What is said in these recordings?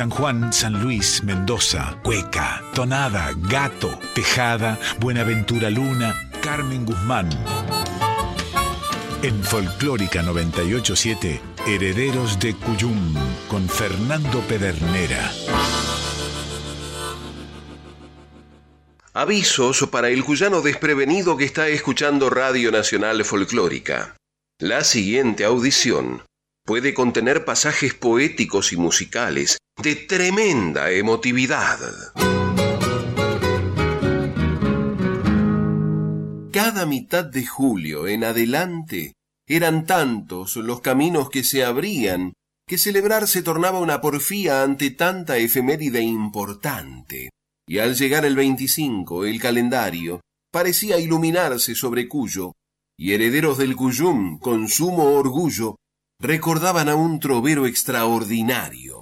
San Juan, San Luis, Mendoza, Cueca, Tonada, Gato, Tejada, Buenaventura Luna, Carmen Guzmán. En Folclórica 987, Herederos de Cuyum, con Fernando Pedernera. Avisos para el cuyano desprevenido que está escuchando Radio Nacional Folclórica. La siguiente audición puede contener pasajes poéticos y musicales de tremenda emotividad. Cada mitad de julio en adelante eran tantos los caminos que se abrían que celebrar se tornaba una porfía ante tanta efeméride importante. Y al llegar el 25, el calendario parecía iluminarse sobre Cuyo, y herederos del Cuyum, con sumo orgullo, recordaban a un trovero extraordinario.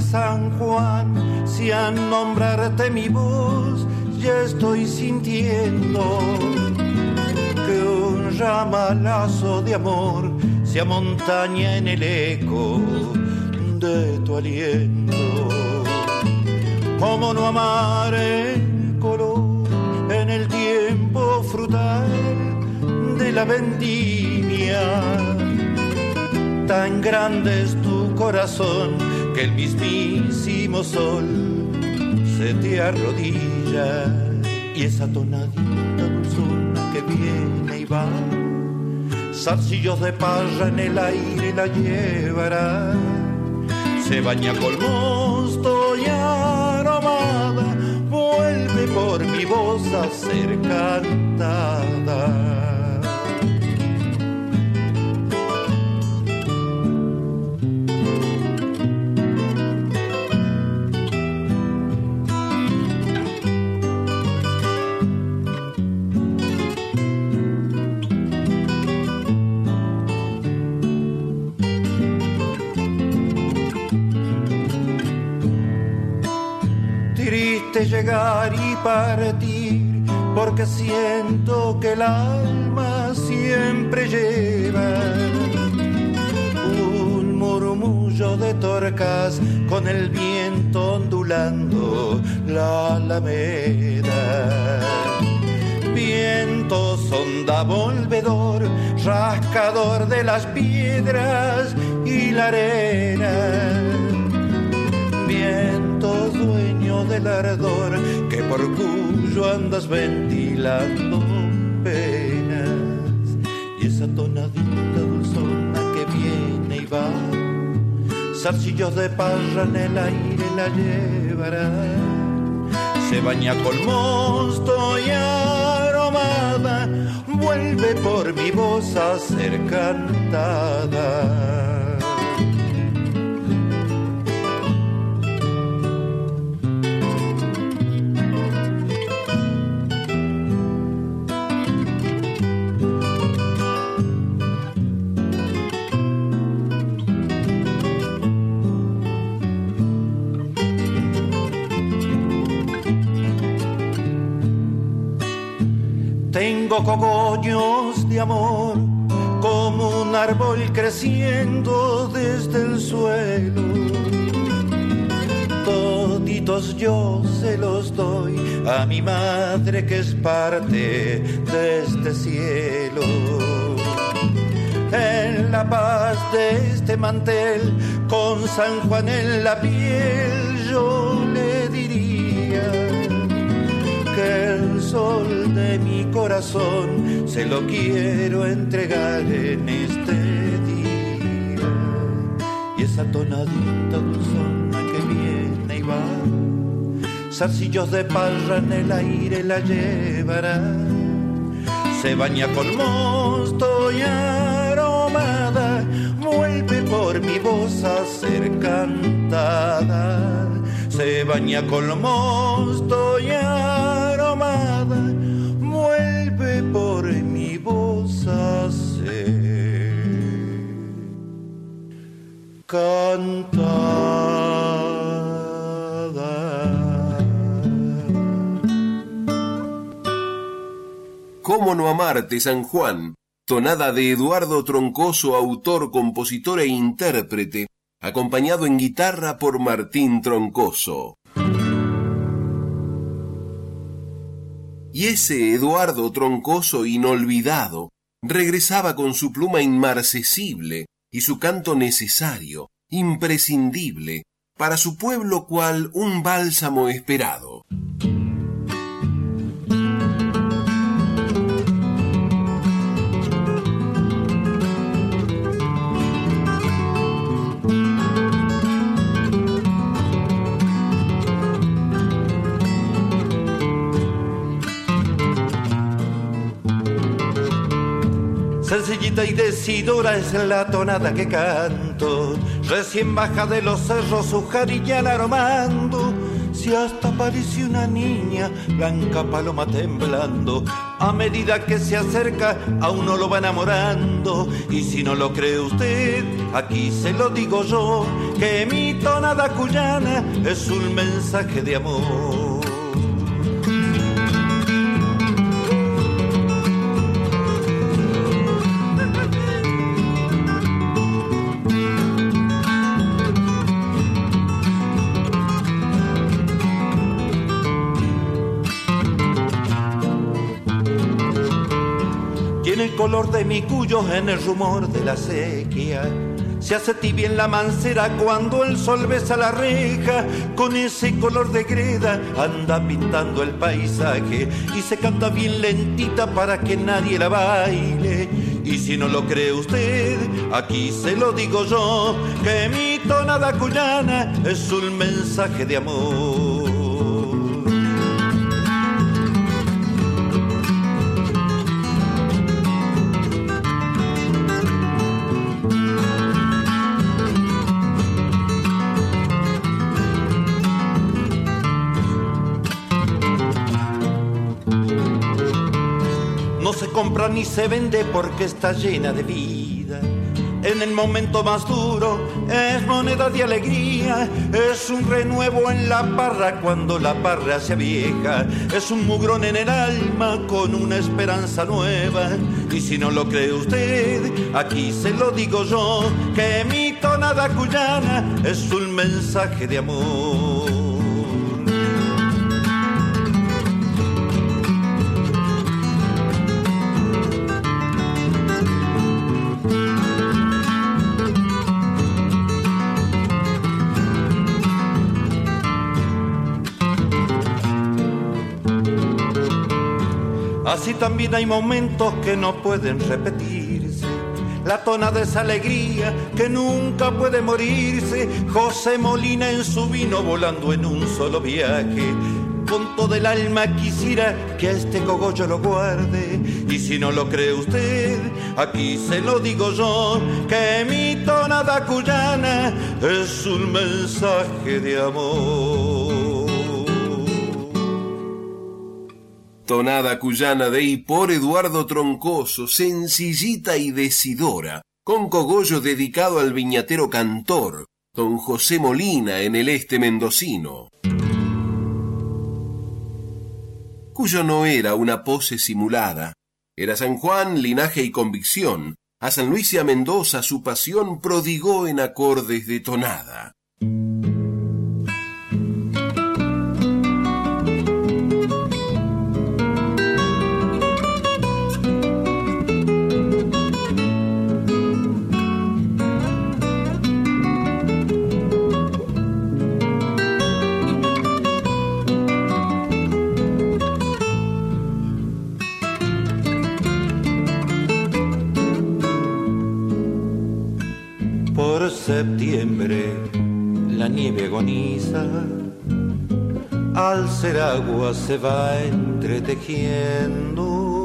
San Juan, si al nombrarte mi voz ya estoy sintiendo que un ramalazo de amor se amontaña en el eco de tu aliento. ¿Cómo no amar el color en el tiempo frutal de la vendimia? Tan grande es corazón que el mismísimo sol se te arrodilla y esa tonadita dulzona que viene y va, zarcillos de parra en el aire la llevará, se baña con mosto y aromada, vuelve por mi voz a ser cantada. Llegar y partir, porque siento que el alma siempre lleva un murmullo de torcas con el viento ondulando la alameda. Viento sonda volvedor, rascador de las piedras y la arena. Viento dueño del ardor que por cuyo andas ventilando penas. Y esa tonadita dulzona que viene y va zarcillos de parra en el aire la llevará. Se baña con mosto y aromada vuelve por mi voz a ser cantada cogollos de amor, como un árbol creciendo desde el suelo. Toditos yo se los doy a mi madre que es parte de este cielo. En la paz de este mantel, con San Juan en la piel, yo le diría que el sol de mi corazón se lo quiero entregar en este día. Y esa tonadita dulzona que viene y va, zarcillos de parra en el aire la llevará. Se baña con mosto y aromada, vuelve por mi voz a ser cantada se baña con mosto y aromada, cantada. ¿Cómo no amarte, San Juan? Tonada de Eduardo Troncoso, autor, compositor e intérprete, acompañado en guitarra por Martín Troncoso. Y ese Eduardo Troncoso inolvidado regresaba con su pluma inmarcesible y su canto necesario, imprescindible, para su pueblo cual un bálsamo esperado. Y decidora es la tonada que canto, recién baja de los cerros su jarilla aromando. Si hasta parece una niña, blanca paloma temblando, a medida que se acerca a uno lo va enamorando. Y si no lo cree usted, aquí se lo digo yo, que mi tonada cuyana es un mensaje de amor. Color de mi cuyo en el rumor de la sequía. Se hace tibia en la mancera cuando el sol besa la reja. Con ese color de greda anda pintando el paisaje y se canta bien lentita para que nadie la baile. Y si no lo cree usted, aquí se lo digo yo, que mi tonada cuyana es un mensaje de amor. Compra ni se vende porque está llena de vida. En el momento más duro es moneda de alegría, es un renuevo en la parra cuando la parra se vieja, es un mugrón en el alma con una esperanza nueva. Y si no lo cree usted, aquí se lo digo yo, que mi tonada cuyana es un mensaje de amor. Así también hay momentos que no pueden repetirse. La tona de esa alegría que nunca puede morirse. José Molina en su vino volando en un solo viaje. Con todo el alma quisiera que este cogollo lo guarde. Y si no lo cree usted, aquí se lo digo yo, que mi tonada cuyana es un mensaje de amor. Tonada cuyana de y por Eduardo Troncoso, sencillita y decidora, con cogollo dedicado al viñatero cantor, don José Molina en el este mendocino. Cuyo no era una pose simulada, era San Juan, linaje y convicción, a San Luis y a Mendoza su pasión prodigó en acordes de tonada. Al ser agua se va entretejiendo,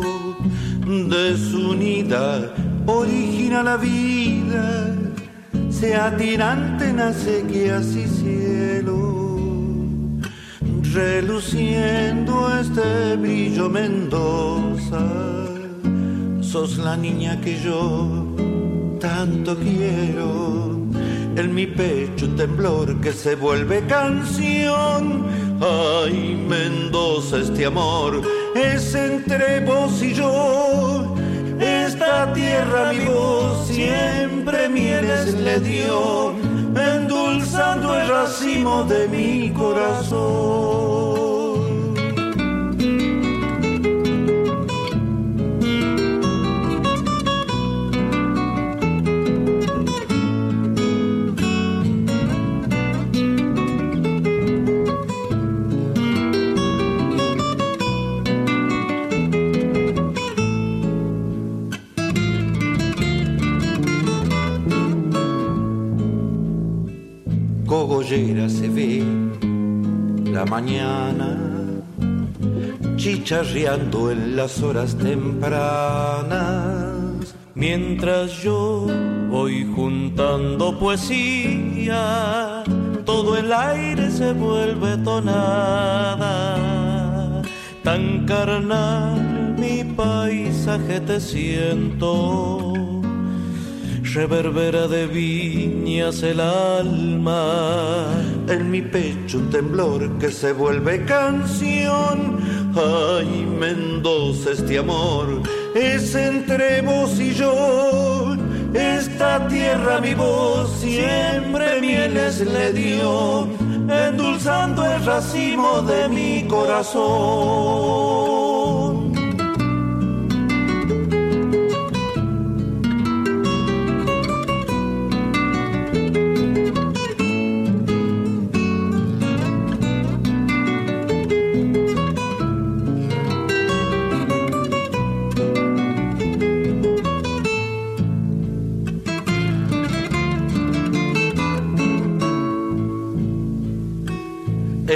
de su unidad origina la vida, se atirante nace que así cielo. reluciendo este brillo Mendoza. Sos la niña que yo tanto quiero. En mi pecho un temblor que se vuelve canción. Ay, Mendoza, este amor es entre vos y yo. Esta tierra mi voz siempre mieles le dio endulzando el racimo de mi corazón. Mañana en las horas tempranas, mientras yo voy juntando poesía, todo el aire se vuelve tonada, tan carnal mi paisaje te siento reverbera de viñas el alma. En mi pecho un temblor que se vuelve canción. Ay, Mendoza, este amor es entre vos y yo. Esta tierra mi voz siempre mieles le dio, endulzando el racimo de mi corazón.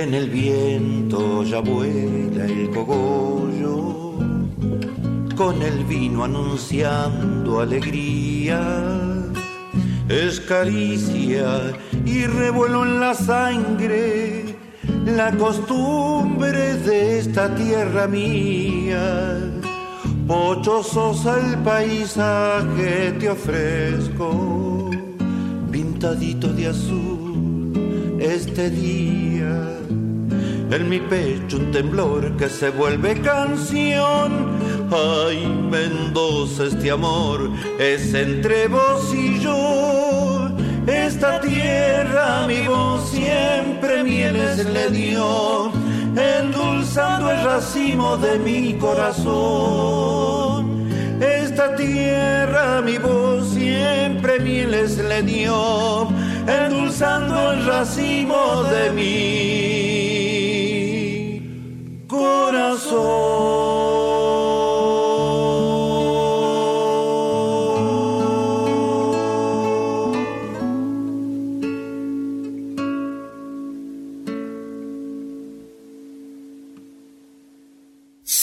En el viento ya vuela el cogollo, con el vino anunciando alegría. Es caricia y revuelo en la sangre la costumbre de esta tierra mía. Pochosos el paisaje te ofrezco, pintadito de azul este día en mi pecho un temblor que se vuelve canción. Ay, Mendoza, este amor es entre vos y yo. Esta tierra mi voz siempre mieles le dio, endulzando el racimo de mi corazón. Esta tierra mi voz siempre mieles le dio, endulzando el racimo de mi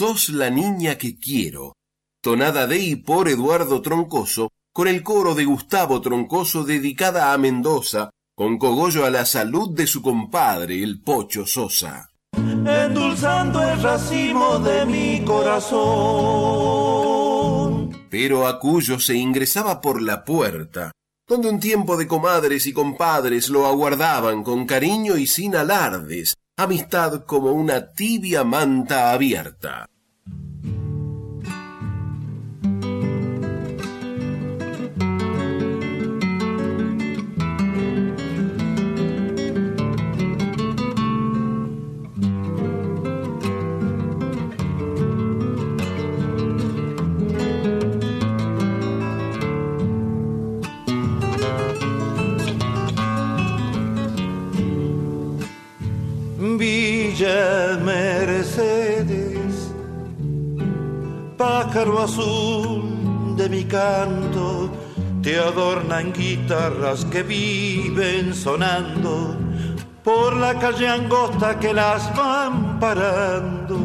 Sos la niña que quiero, tonada de y por Eduardo Troncoso, con el coro de Gustavo Troncoso dedicada a Mendoza, con cogollo a la salud de su compadre, el Pocho Sosa endulzando el racimo de mi corazón. Pero a Cuyo se ingresaba por la puerta, donde un tiempo de comadres y compadres lo aguardaban con cariño y sin alardes, amistad como una tibia manta abierta. Mercedes, pájaro azul de mi canto, te adornan guitarras que viven sonando por la calle angosta que las van parando.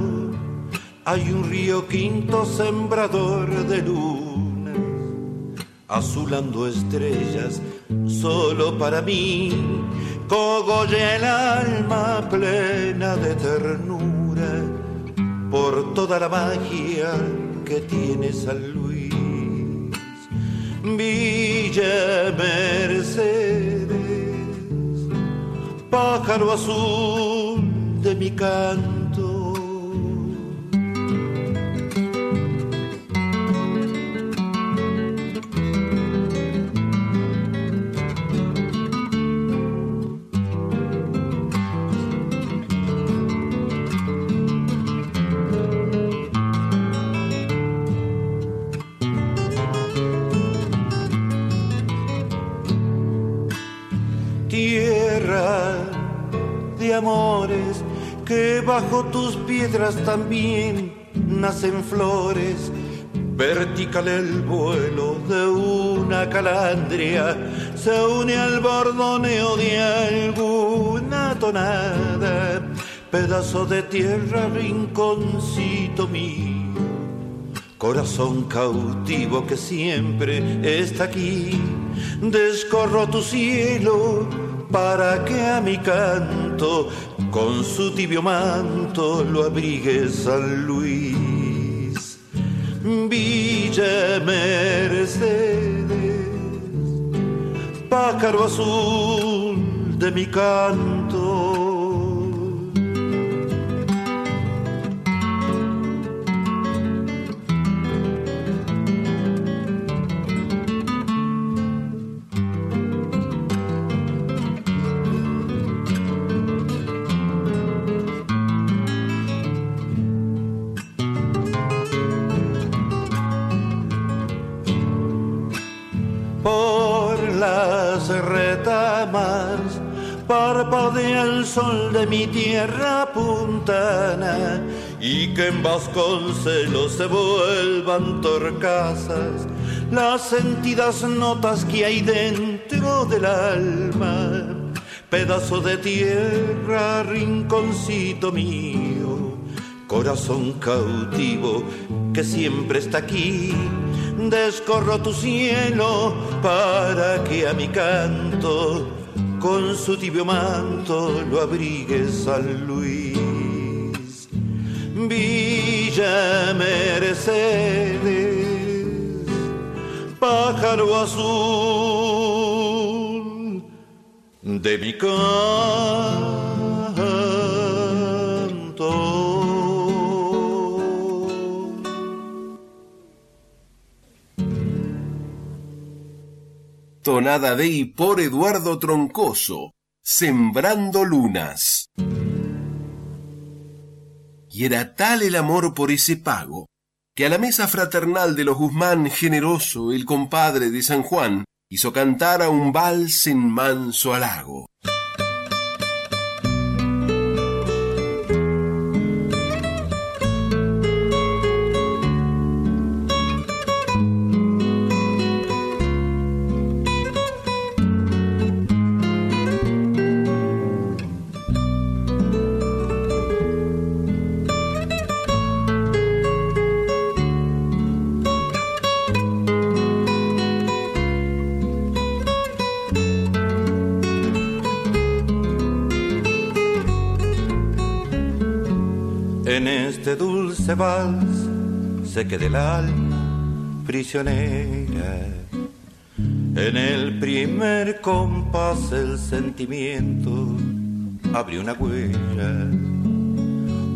Hay un río quinto sembrador de lunas, azulando estrellas solo para mí cogolle el alma plena de ternura por toda la magia que tiene San Luis. Villa Mercedes, pájaro azul de mi canto amores, que bajo tus piedras también nacen flores. Vertical el vuelo de una calandria se une al bordoneo de alguna tonada, pedazo de tierra, rinconcito mío corazón cautivo que siempre está aquí. Descorro tu cielo para que a mi canto con su tibio manto lo abrigue San Luis. Villa Mercedes, pájaro azul de mi canto parpadea el sol de mi tierra puntana y que en Vasconcelos se vuelvan torcasas las sentidas notas que hay dentro del alma. Pedazo de tierra, rinconcito mío, corazón cautivo que siempre está aquí. Descorro tu cielo para que a mi canto con su tibio manto lo abrigue San Luis. Villa Mercedes, pájaro azul de mi canto. Tonada de por Eduardo Troncoso, Sembrando Lunas. Y era tal el amor por ese pago, que a la mesa fraternal de los Guzmán generoso, el compadre de San Juan, hizo cantar a un vals en manso halago. Este dulce vals sé que del alma prisionera. En el primer compás el sentimiento abrió una huella,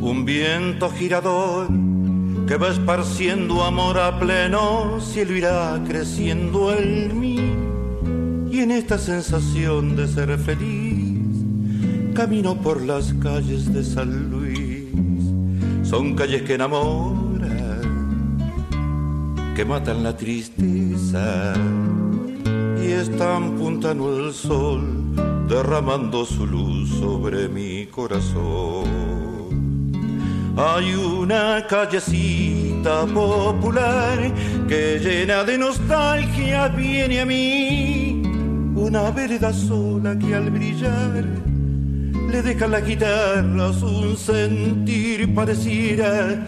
un viento girador que va esparciendo amor a pleno cielo irá creciendo en mí. Y en esta sensación de ser feliz camino por las calles de San Luis son calles que enamoran, que matan la tristeza y están puntando el sol, derramando su luz sobre mi corazón. Hay una callecita popular que llena de nostalgia viene a mí, una vereda sola que al brillar le deja la guitarra un sentir pareciera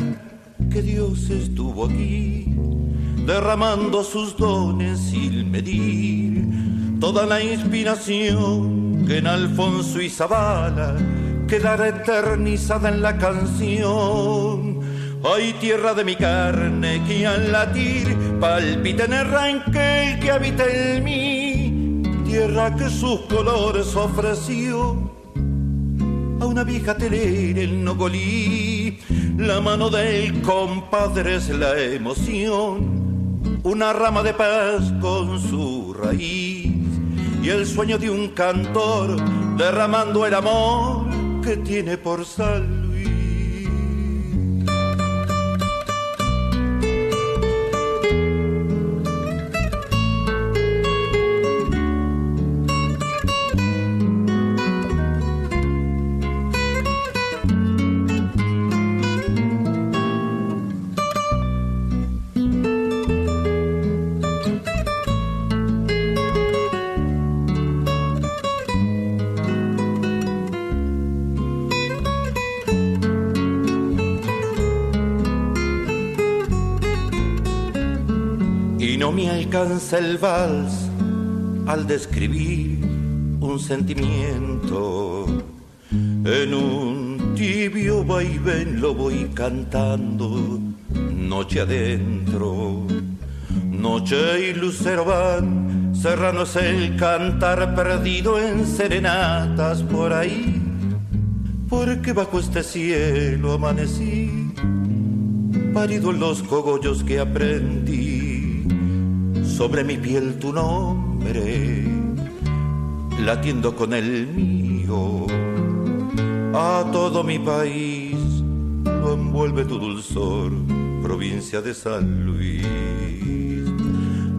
que Dios estuvo aquí derramando sus dones sin medir toda la inspiración que en Alfonso y Zabala quedará eternizada en la canción. Ay, tierra de mi carne, que al latir palpita en el ranquel que habita en mí, tierra que sus colores ofreció una vieja telera el Nogolí. La mano del compadre es la emoción, una rama de paz con su raíz. Y el sueño de un cantor derramando el amor que tiene por sal alcanza el vals al describir un sentimiento. En un tibio vaivén lo voy cantando, noche adentro. Noche y lucero van, el cantar perdido en serenatas por ahí. Porque bajo este cielo amanecí, parido en los cogollos que aprendí sobre mi piel tu nombre, latiendo con el mío. A todo mi país lo envuelve tu dulzor, provincia de San Luis.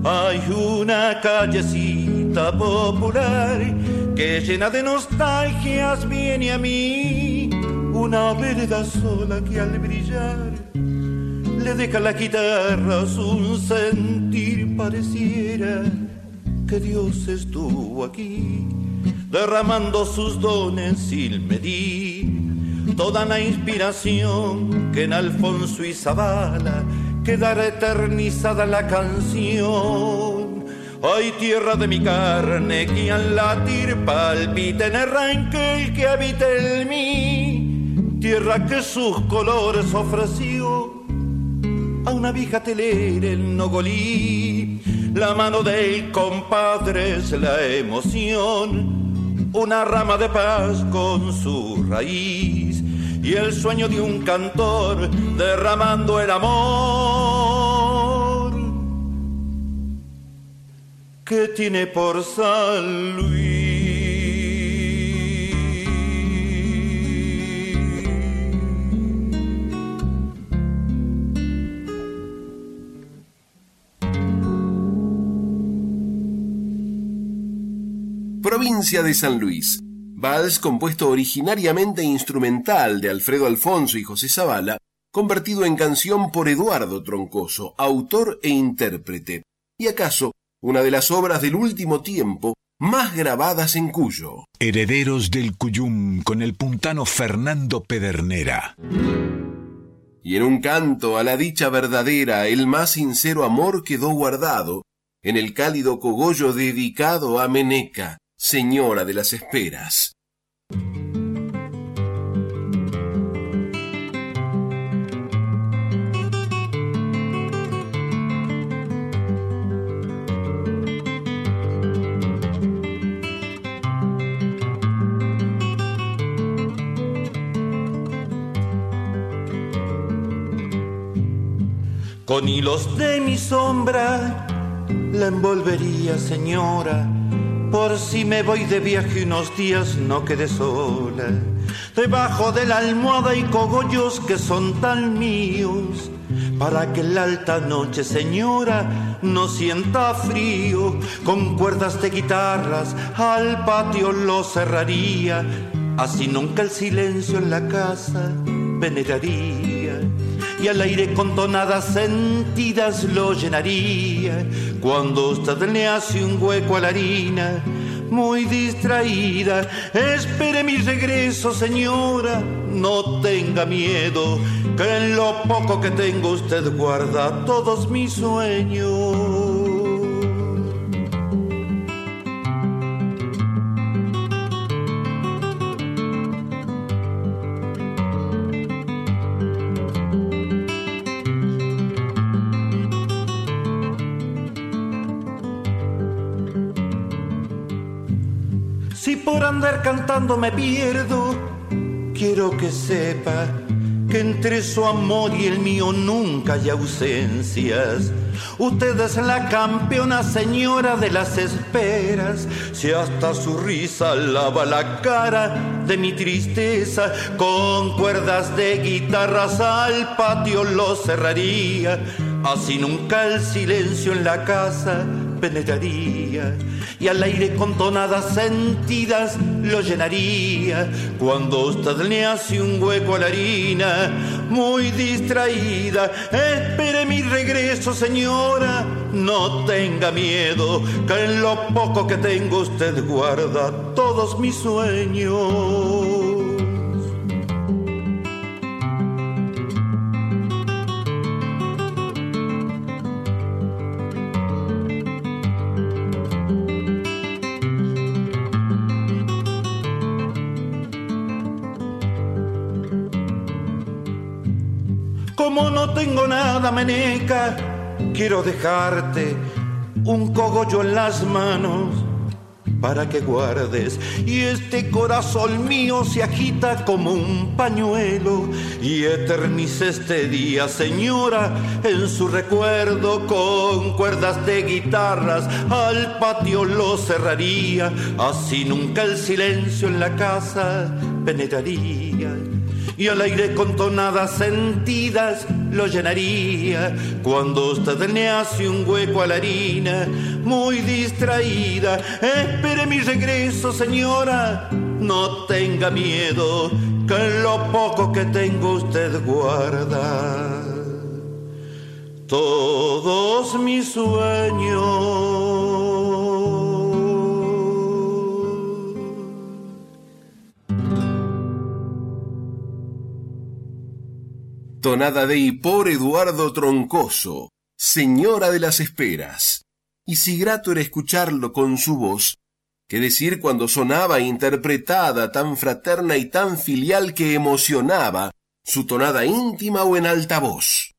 Hay una callecita popular que llena de nostalgias viene a mí, una vereda sola que al brillar le deja la guitarra un sentir pareciera que Dios estuvo aquí derramando sus dones sin medir toda la inspiración que en Alfonso y Zabala quedará eternizada la canción. Ay, tierra de mi carne, que al latir palpita en el que habita en mí, tierra que sus colores ofreció a una vieja telera el Nogolí. La mano del compadre es la emoción, una rama de paz con su raíz y el sueño de un cantor derramando el amor que tiene por San Luis. Provincia de San Luis. Vals compuesto originariamente instrumental de Alfredo Alfonso y José Zavala, convertido en canción por Eduardo Troncoso, autor e intérprete, y acaso una de las obras del último tiempo más grabadas en Cuyo. Herederos del Cuyum con el puntano Fernando Pedernera. Y en un canto a la dicha verdadera, el más sincero amor quedó guardado en el cálido cogollo dedicado a Meneca, Señora de las Esperas. Con hilos de mi sombra la envolvería, señora por si me voy de viaje unos días no quede sola. Debajo de la almohada y cogollos que son tan míos. Para que la alta noche, señora, no sienta frío, con cuerdas de guitarras al patio lo cerraría, así nunca el silencio en la casa veneraría y al aire con tonadas sentidas lo llenaría. Cuando usted le hace un hueco a la harina, muy distraída, espere mi regreso, señora, no tenga miedo, que en lo poco que tengo usted guarda todos mis sueños. Cantando me pierdo, quiero que sepa que entre su amor y el mío nunca hay ausencias. Usted es la campeona señora de las esperas, si hasta su risa lava la cara de mi tristeza, con cuerdas de guitarras al patio lo cerraría, así nunca el silencio en la casa penetraría y al aire con tonadas sentidas lo llenaría. Cuando usted le hace un hueco a la harina, muy distraída, espere mi regreso, señora. No tenga miedo, que en lo poco que tengo usted guarda todos mis sueños. Como no tengo nada, meneca, quiero dejarte un cogollo en las manos para que guardes. Y este corazón mío se agita como un pañuelo y eternice este día, señora, en su recuerdo con cuerdas de guitarras. Al patio lo cerraría, así nunca el silencio en la casa penetraría y al aire con tonadas sentidas lo llenaría. Cuando usted le hace un hueco a la harina, muy distraída, espere mi regreso, señora. No tenga miedo, que lo poco que tengo usted guarda todos mis sueños. Tonada de y por Eduardo Troncoso, Señora de las Esperas. Y si grato era escucharlo con su voz, qué decir cuando sonaba interpretada tan fraterna y tan filial que emocionaba su tonada íntima o en alta voz.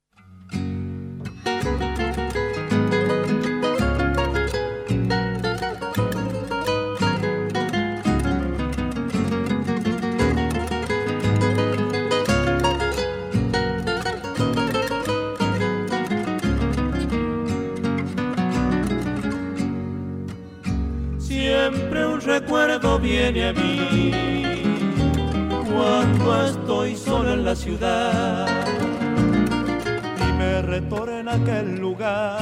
Recuerdo viene a mí cuando estoy solo en la ciudad y me retorna aquel lugar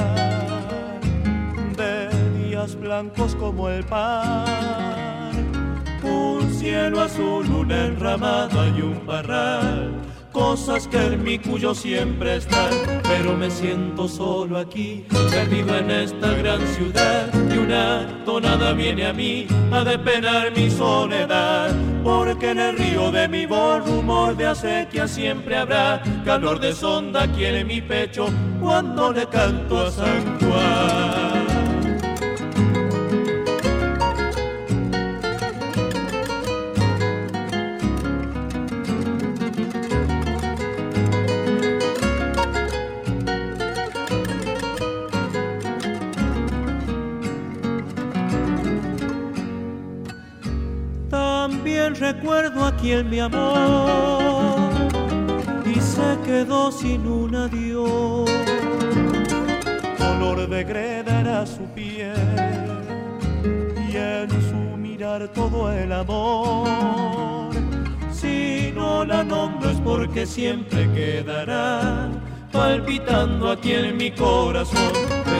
de días blancos como el pan, un cielo azul, una enramada y un parral cosas que en mi cuyo siempre están, pero me siento solo aquí, perdido en esta gran ciudad, y una tonada viene a mí a depenar mi soledad, porque en el río de mi voz rumor de acequia siempre habrá, calor de sonda en mi pecho, cuando le canto a San Juan. Recuerdo a quien mi amor y se quedó sin un adiós. Color de greda era su piel y en su mirar todo el amor. Si no la nombro es porque siempre quedará palpitando aquí en mi corazón,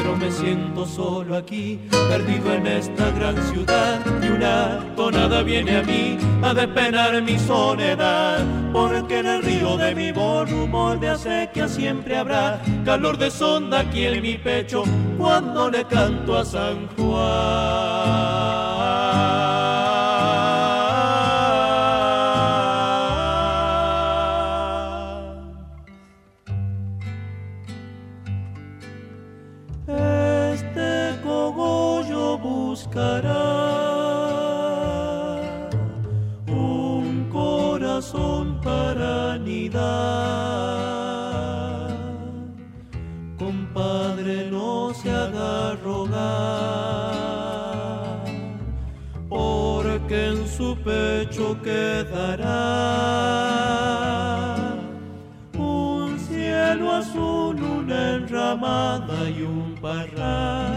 pero me siento solo aquí, perdido en esta gran ciudad, y una tonada viene a mí a despenar mi soledad, porque en el río de mi voz rumor de acequia siempre habrá calor de sonda aquí en mi pecho cuando le canto a San Juan. buscará un corazón para anidar. Compadre, no se haga rogar, porque en su pecho quedará un cielo azul, una enramada y un parral.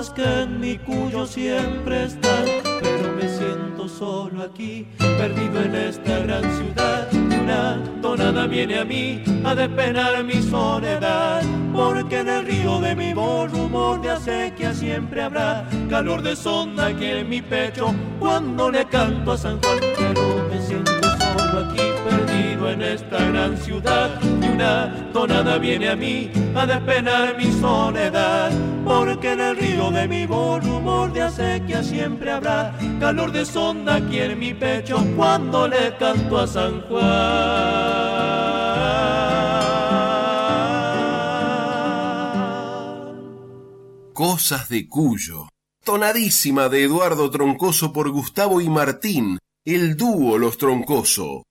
Cosas que en mi cuyo siempre están, pero me siento solo aquí, perdido en esta gran ciudad. Una tonada viene a mí a despenar mi soledad, porque en el río de mi voz rumor de acequia siempre habrá calor de sonda que en mi pecho. Cuando le canto a San Juan, pero me siento solo aquí en esta gran ciudad. Y una tonada viene a mí a despenar mi soledad porque en el río de mi voz rumor de acequia siempre habrá calor de sonda aquí en mi pecho cuando le canto a San Juan. Cosas de Cuyo tonadísima de Eduardo Troncoso por Gustavo y Martín, el dúo Los Troncoso.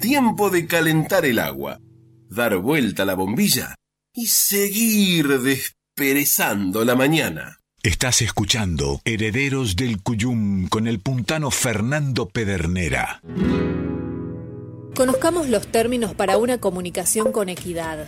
Tiempo de calentar el agua, dar vuelta la bombilla y seguir desperezando la mañana. Estás escuchando Herederos del Cuyum con el puntano Fernando Pedernera. Conozcamos los términos para una comunicación con equidad.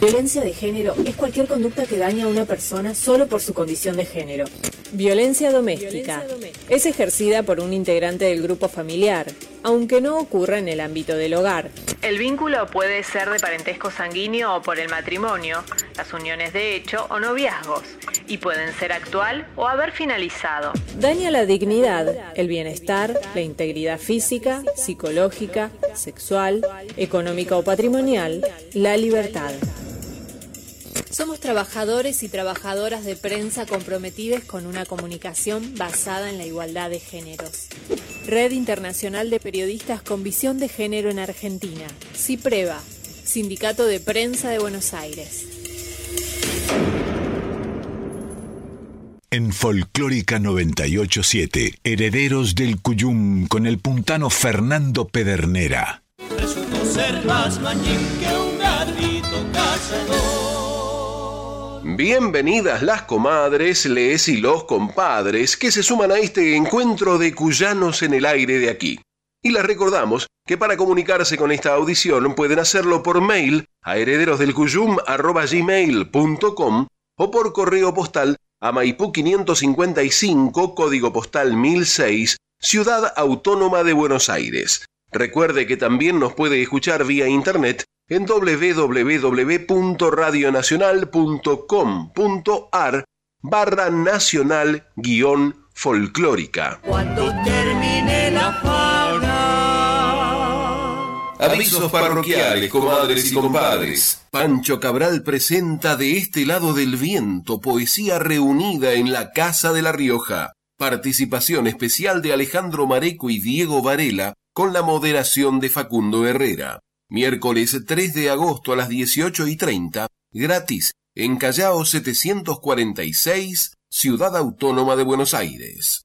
Violencia de género es cualquier conducta que daña a una persona solo por su condición de género. Violencia doméstica es ejercida por un integrante del grupo familiar, aunque no ocurra en el ámbito del hogar. El vínculo puede ser de parentesco sanguíneo o por el matrimonio, las uniones de hecho o noviazgos, y pueden ser actual o haber finalizado. Daña la dignidad, el bienestar, la integridad física, psicológica, sexual, económica o patrimonial, la libertad. Somos trabajadores y trabajadoras de prensa comprometidos con una comunicación basada en la igualdad de géneros. Red Internacional de Periodistas con Visión de Género en Argentina. CIPREVA, Sindicato de Prensa de Buenos Aires. En Folclórica 987, Herederos del Cuyum con el puntano Fernando Pedernera. ser más que un cazador. Bienvenidas las comadres, les y los compadres que se suman a este encuentro de cuyanos en el aire de aquí. Y les recordamos que para comunicarse con esta audición pueden hacerlo por mail a herederosdelcuyum.gmail.com o por correo postal a Maipú 555, código postal 1006, Ciudad Autónoma de Buenos Aires. Recuerde que también nos puede escuchar vía internet en www.radionacional.com.ar barra nacional guion folclórica. Cuando termine la fauna. Avisos parroquiales, comadres y compadres. Pancho Cabral presenta De este lado del viento poesía reunida en la Casa de la Rioja. Participación especial de Alejandro Mareco y Diego Varela con la moderación de Facundo Herrera. Miércoles 3 de agosto a las 18 y 30, gratis, en Callao 746, Ciudad Autónoma de Buenos Aires.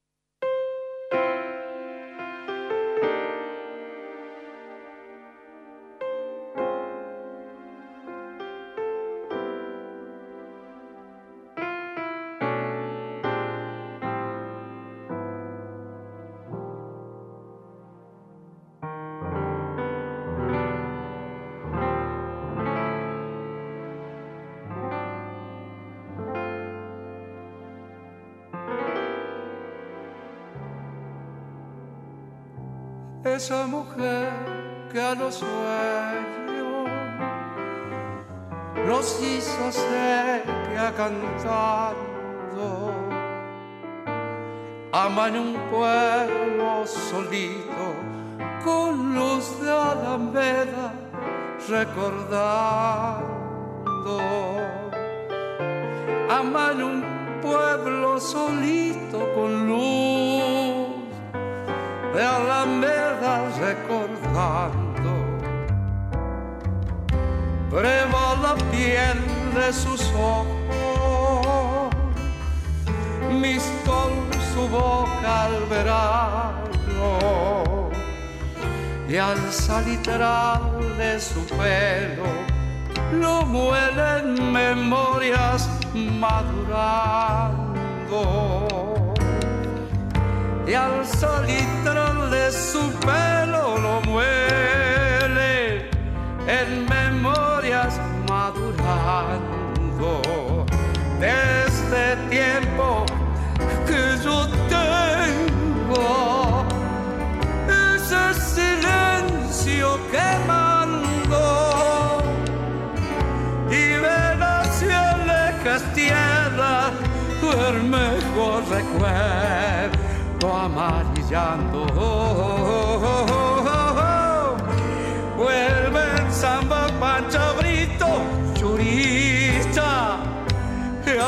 A los hizo ha cantando aman un pueblo solito con luz de alameda recordando aman un pueblo solito con luz de Alameda recordando. Prueba la piel de sus ojos, con su boca al verano y al salitral de su pelo lo muelen memorias madurando. Y al salitral de su pelo lo muele en desde tiempo que yo tengo ese silencio quemando y ver hacia lejas tierras el mejor recuerdo amarillando.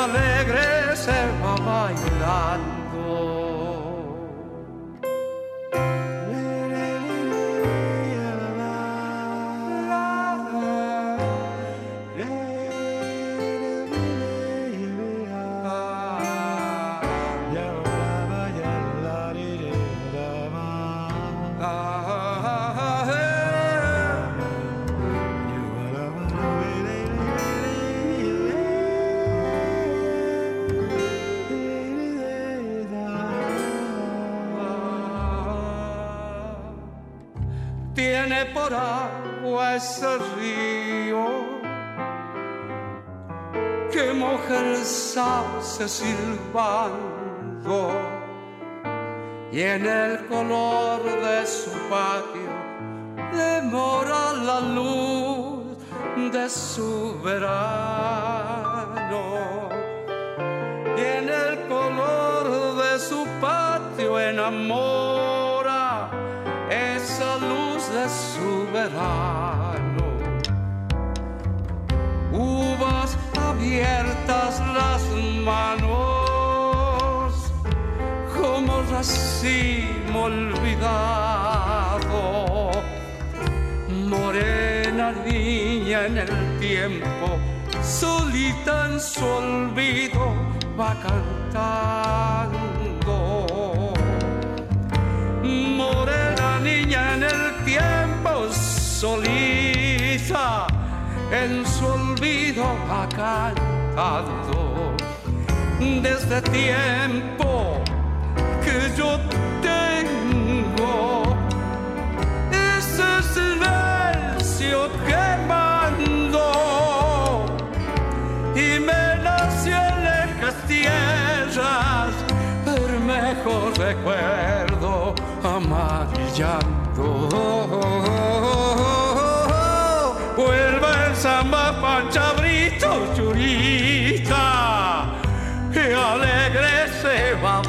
Alegre se va bailando. Tiene sauce silbando y en el color de su patio demora la luz de su verano y en el color de su patio enamora esa luz de su verano. Uvas abiertas manos como racimo olvidado. Morena niña en el tiempo solita en su olvido va cantando. Morena niña en el tiempo solita en su olvido va cantando desde tiempo que yo tengo. Ese silencio quemando y me nació en lejas tierras el mejor recuerdo amarillando va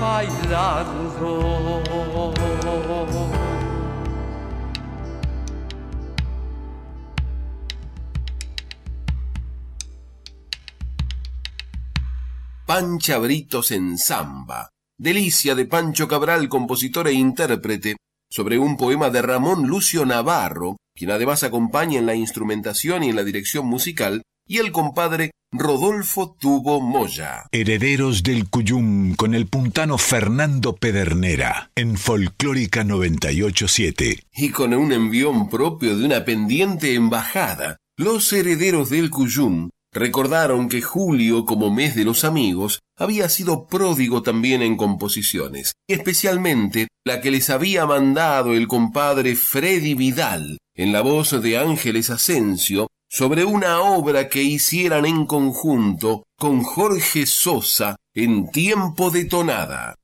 en Zamba, delicia de Pancho Cabral, compositor e intérprete, sobre un poema de Ramón Lucio Navarro, quien además acompaña en la instrumentación y en la dirección musical, y el compadre Rodolfo Tubo Moya. Herederos del Cuyum con el puntano Fernando Pedernera en Folclórica 987. Y con un envión propio de una pendiente embajada, los herederos del Cuyum recordaron que julio, como mes de los amigos, había sido pródigo también en composiciones, especialmente la que les había mandado el compadre Freddy Vidal, en la voz de Ángeles Asensio, sobre una obra que hicieran en conjunto con Jorge Sosa en tiempo de tonada.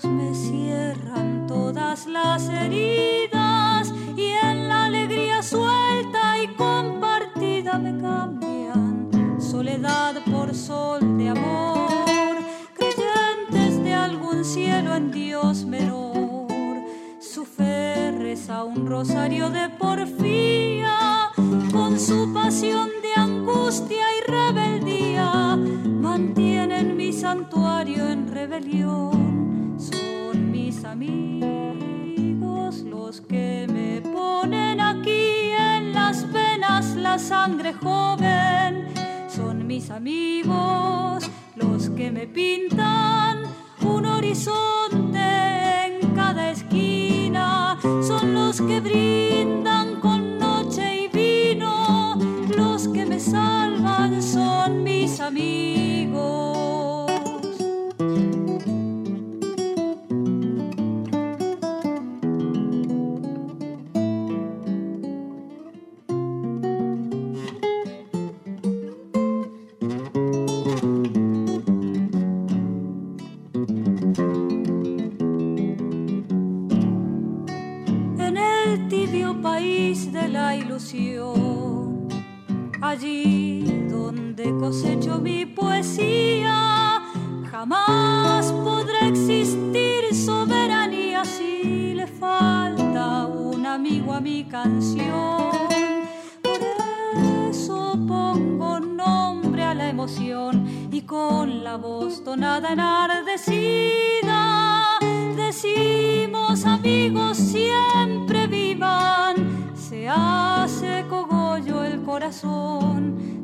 me cierran todas las heridas y en la alegría suelta y compartida me cambian soledad por sol de amor, creyentes de algún cielo en Dios menor. Su fe reza un rosario de porfía con su pasión de angustia y rebeldía mantienen mi santuario en rebelión mis amigos, los que me ponen aquí en las venas la sangre joven. Son mis amigos los que me pintan un horizonte en cada esquina. Son los que brindan con noche y vino. Los que me salvan son mis amigos. cosecho mi poesía, jamás podrá existir soberanía si le falta un amigo a mi canción. Por eso pongo nombre a la emoción y con la voz tonada enardecida decimos amigos siempre vivan, se hace cogollo el corazón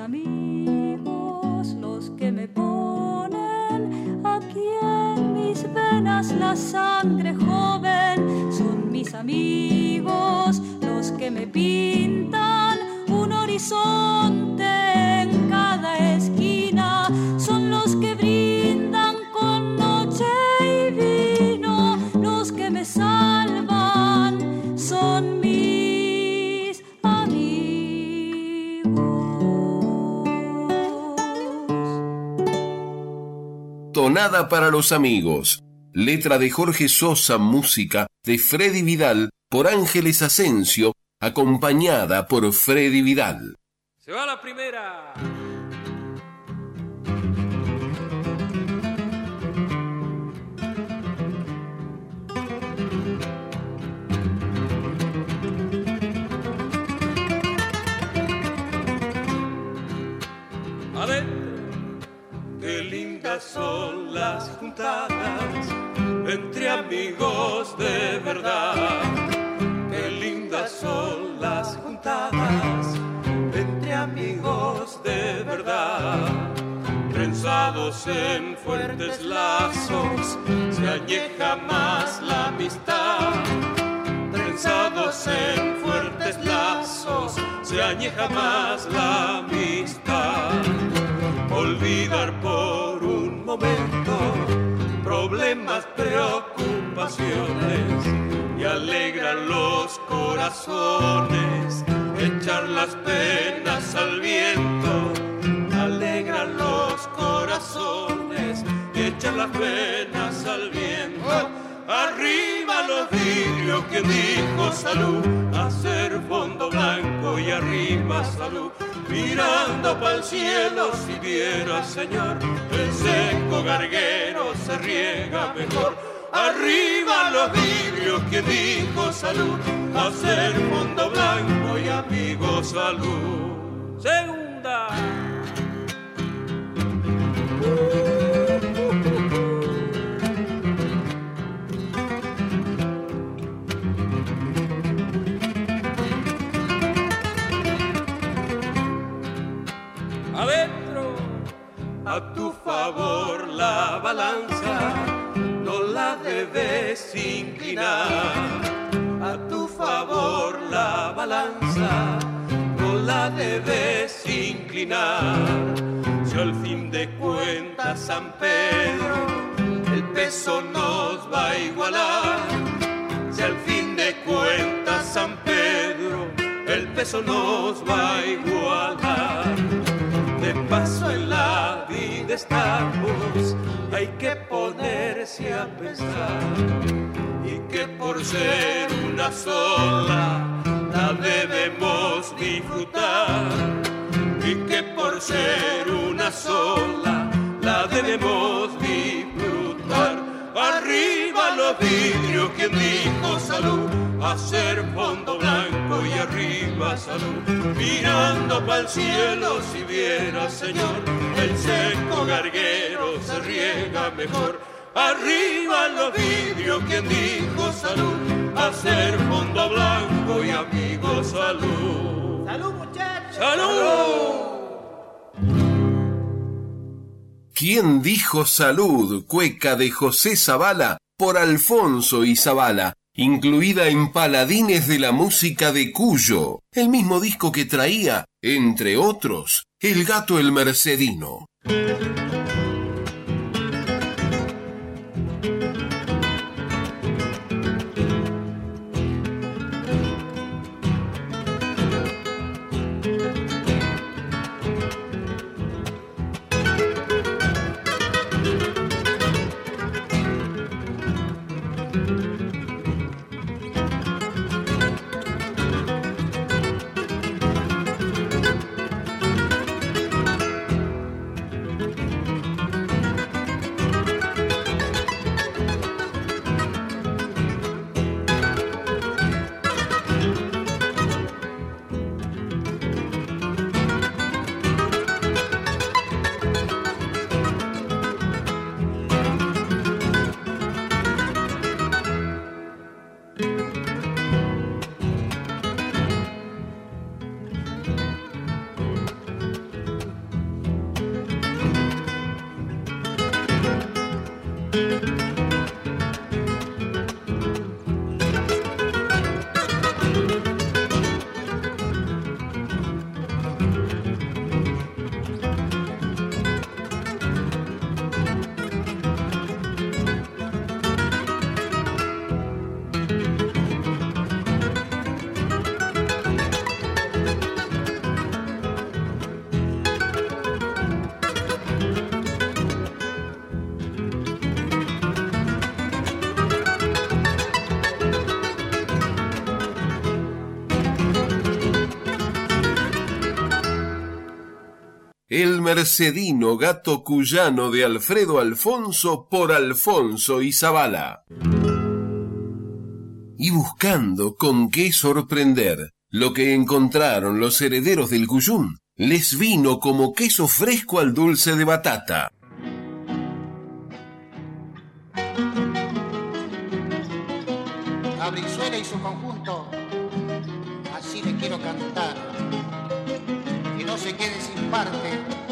amigos los que me ponen aquí en mis venas la sangre joven. Son mis amigos los que me pintan un horizonte Tonada para los amigos. Letra de Jorge Sosa, música de Freddy Vidal por Ángeles Asensio, acompañada por Freddy Vidal. Se va la primera. Estas son las juntadas entre amigos de verdad. Qué lindas son las juntadas entre amigos de verdad. Trenzados en fuertes lazos se añeja más la amistad. Trenzados en fuertes lazos se añeja más la amistad. Olvidar por problemas, preocupaciones y alegran los corazones. Echar las penas al viento, alegran los corazones. Echar las penas al viento. Arriba los vidrios que dijo salud, hacer fondo blanco y arriba salud mirando para el cielo si viera Señor el seco garguero se riega mejor. Arriba los vidrios que dijo salud hacer fondo blanco y amigo salud. Segunda. Uh. A tu favor la balanza no la debes inclinar. A tu favor la balanza no la debes inclinar. Si al fin de cuentas San Pedro el peso nos va a igualar. Si al fin de cuentas San Pedro el peso nos va a igualar. De paso en la estamos, hay que ponerse a pensar. Y que por ser una sola la debemos disfrutar. Y que por ser una sola la debemos disfrutar. Arriba los vidrios, quien dijo salud, hacer fondo blanco y arriba salud. Mirando para el cielo, si viera Señor, el seco garguero se riega mejor. Arriba los vidrios, quien dijo salud, hacer fondo blanco y amigo salud. ¡Salud, muchachos! ¡Salud! ¿Quién dijo salud? Cueca de José Zavala por Alfonso y Zavala, incluida en Paladines de la Música de Cuyo, el mismo disco que traía, entre otros, El Gato el Mercedino. El Mercedino Gato Cuyano de Alfredo Alfonso por Alfonso y Zabala. Y buscando con qué sorprender lo que encontraron los herederos del Cuyún, les vino como queso fresco al dulce de batata. Brizuela y su conjunto, así le quiero cantar. Que no se quede sin parte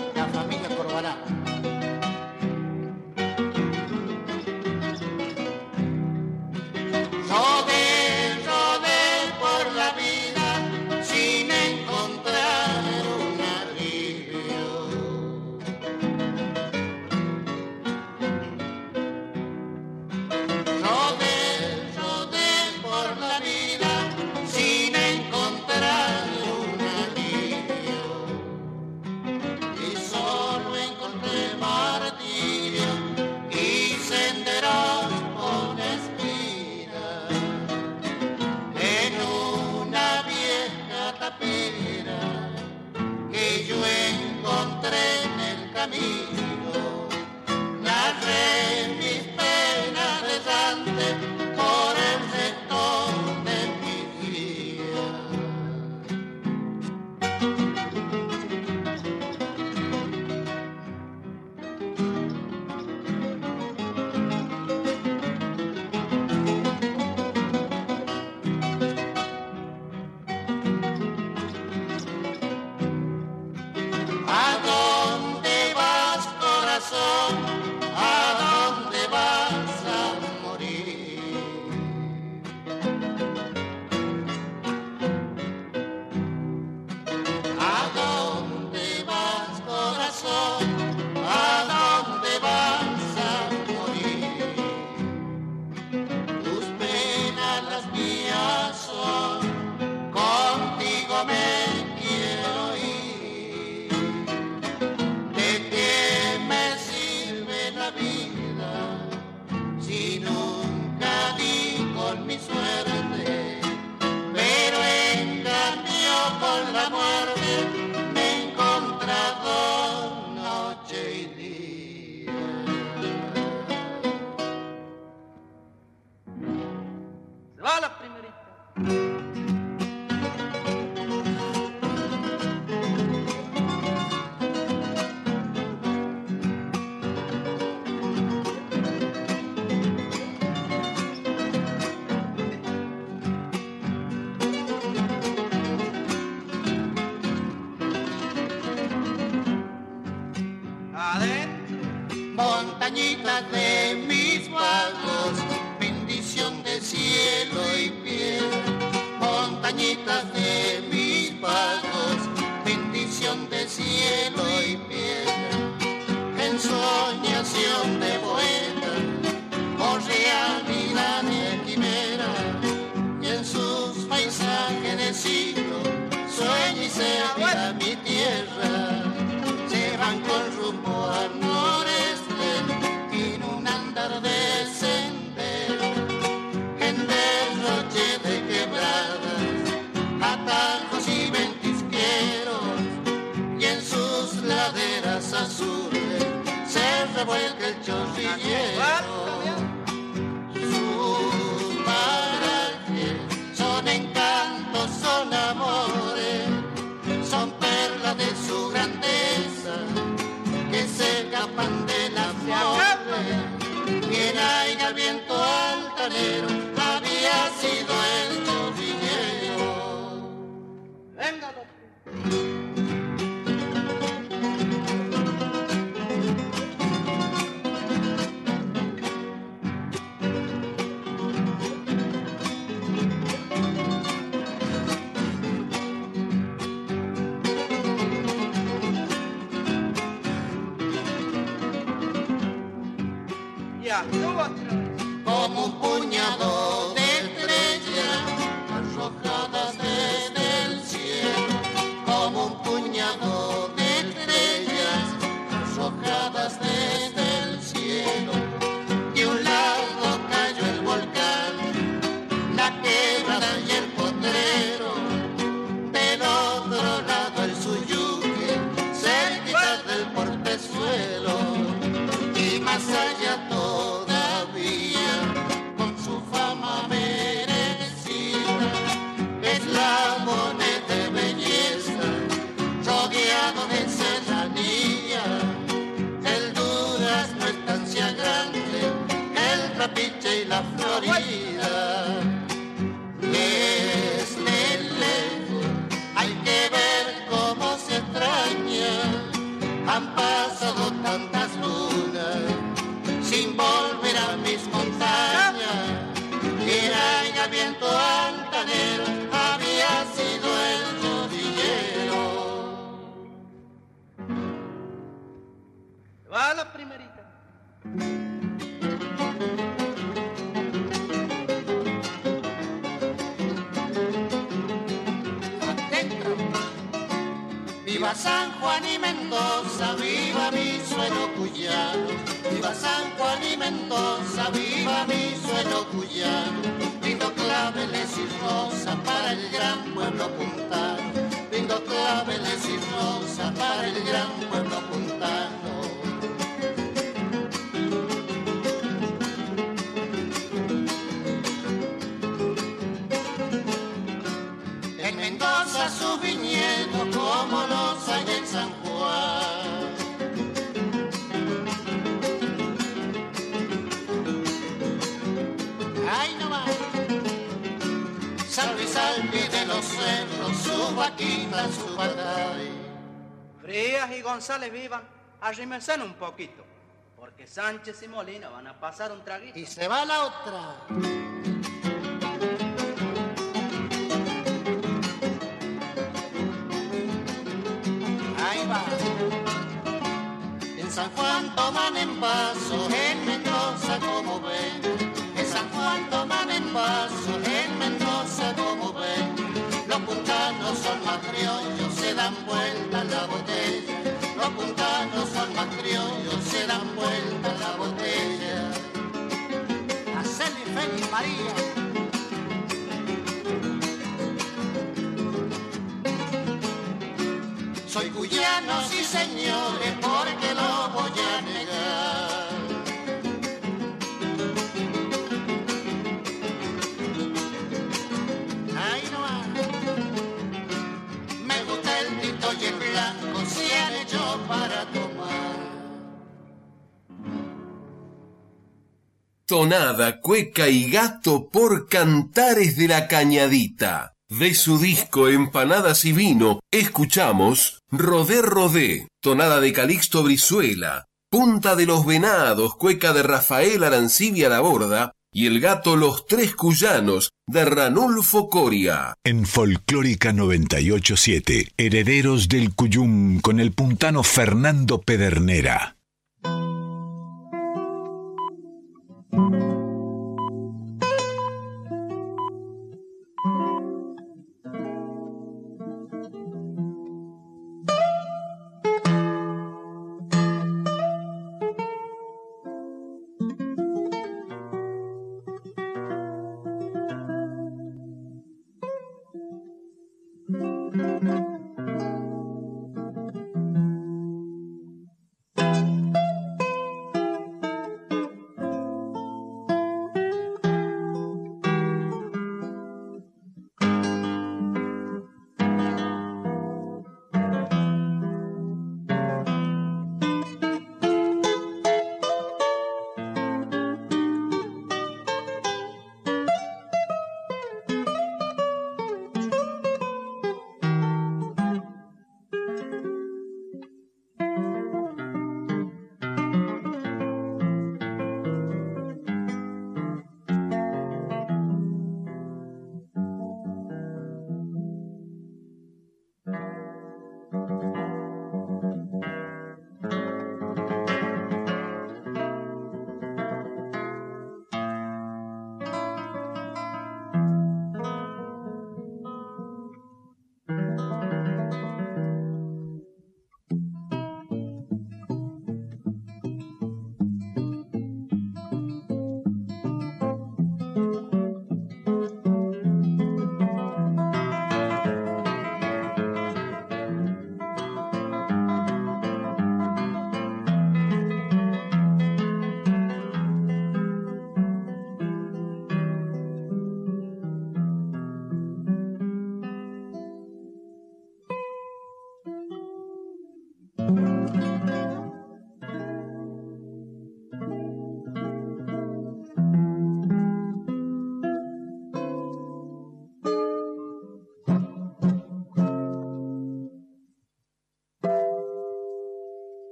descansan un poquito, porque Sánchez y Molina van a pasar un traguito. Y se va la otra. Soy cuyano, sí señores, tonada, cueca y gato por Cantares de la Cañadita. De su disco Empanadas y Vino, escuchamos Rodé Rodé, tonada de Calixto Brizuela, Punta de los Venados, cueca de Rafael Arancibia La Borda, y el gato Los Tres Cuyanos de Ranulfo Coria. En Folclórica 987, Herederos del Cuyum con el puntano Fernando Pedernera.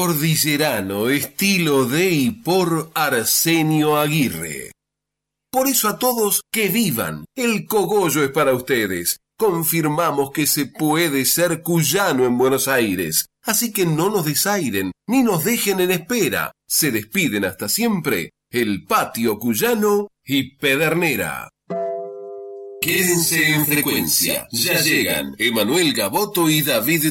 Cordillerano, estilo de y por Arsenio Aguirre. Por eso a todos que vivan, el cogollo es para ustedes. Confirmamos que se puede ser cuyano en Buenos Aires, así que no nos desairen, ni nos dejen en espera. Se despiden hasta siempre el patio cuyano y Pedernera. Quédense en frecuencia. Ya llegan Emanuel Gaboto y David